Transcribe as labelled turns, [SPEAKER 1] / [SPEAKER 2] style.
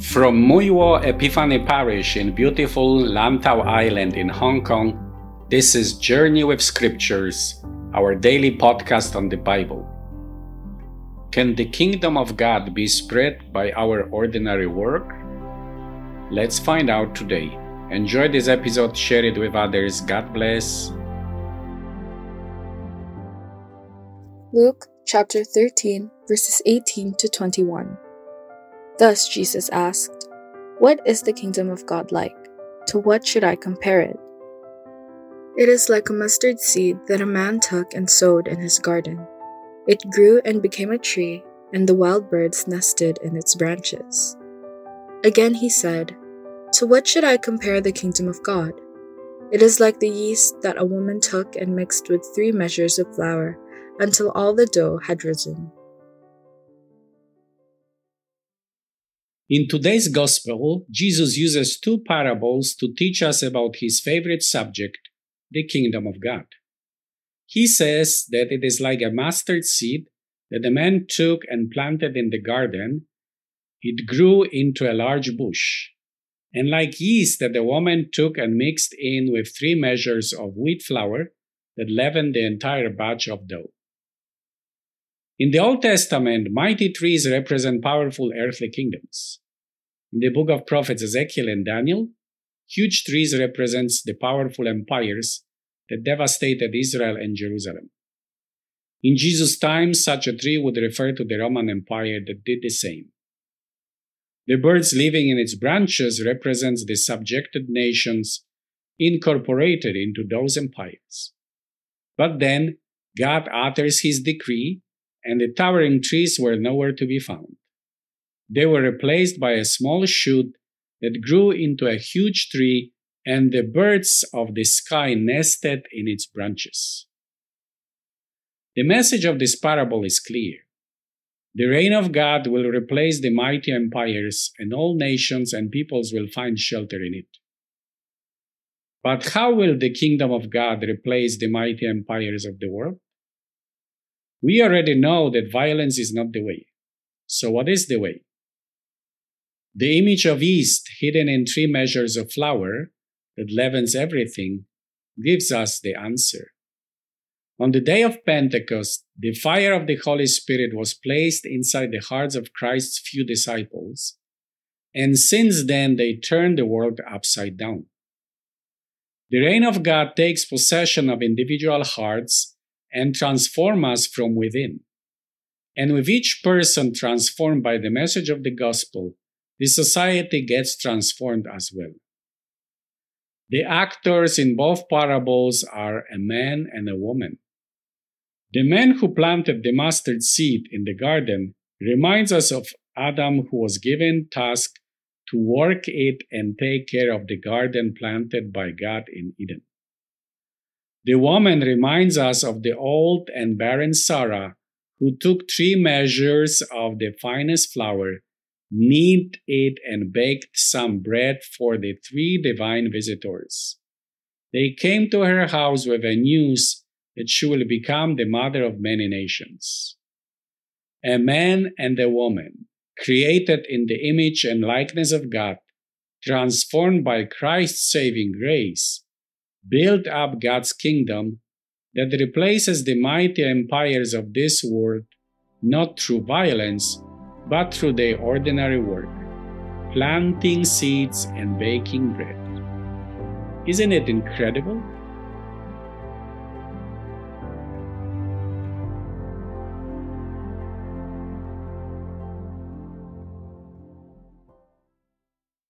[SPEAKER 1] From Mui Wo Epiphany Parish in beautiful Lantau Island in Hong Kong, this is Journey with Scriptures, our daily podcast on the Bible. Can the kingdom of God be spread by our ordinary work? Let's find out today. Enjoy this episode, share it with others. God bless.
[SPEAKER 2] Luke chapter 13, verses 18 to 21. Thus Jesus asked, What is the kingdom of God like? To what should I compare it? It is like a mustard seed that a man took and sowed in his garden. It grew and became a tree, and the wild birds nested in its branches. Again he said, To what should I compare the kingdom of God? It is like the yeast that a woman took and mixed with three measures of flour until all the dough had risen.
[SPEAKER 1] In today's Gospel, Jesus uses two parables to teach us about his favorite subject, the kingdom of God. He says that it is like a mustard seed that a man took and planted in the garden. It grew into a large bush. And like yeast that the woman took and mixed in with three measures of wheat flour that leavened the entire batch of dough. In the Old Testament, mighty trees represent powerful earthly kingdoms. In the book of prophets Ezekiel and Daniel, huge trees represents the powerful empires that devastated Israel and Jerusalem. In Jesus' time, such a tree would refer to the Roman Empire that did the same. The birds living in its branches represents the subjected nations incorporated into those empires. But then God utters his decree and the towering trees were nowhere to be found. They were replaced by a small shoot that grew into a huge tree, and the birds of the sky nested in its branches. The message of this parable is clear. The reign of God will replace the mighty empires, and all nations and peoples will find shelter in it. But how will the kingdom of God replace the mighty empires of the world? We already know that violence is not the way. So, what is the way? The image of yeast hidden in three measures of flour that leavens everything gives us the answer. On the day of Pentecost, the fire of the Holy Spirit was placed inside the hearts of Christ's few disciples, and since then they turned the world upside down. The reign of God takes possession of individual hearts and transform us from within. And with each person transformed by the message of the gospel, the society gets transformed as well. The actors in both parables are a man and a woman. The man who planted the mustard seed in the garden reminds us of Adam who was given task to work it and take care of the garden planted by God in Eden. The woman reminds us of the old and barren Sarah, who took three measures of the finest flour, kneaded it, and baked some bread for the three divine visitors. They came to her house with the news that she will become the mother of many nations. A man and a woman, created in the image and likeness of God, transformed by Christ's saving grace, build up God's kingdom that replaces the mighty empires of this world not through violence, but through their ordinary work, planting seeds and baking bread. Isn't it incredible?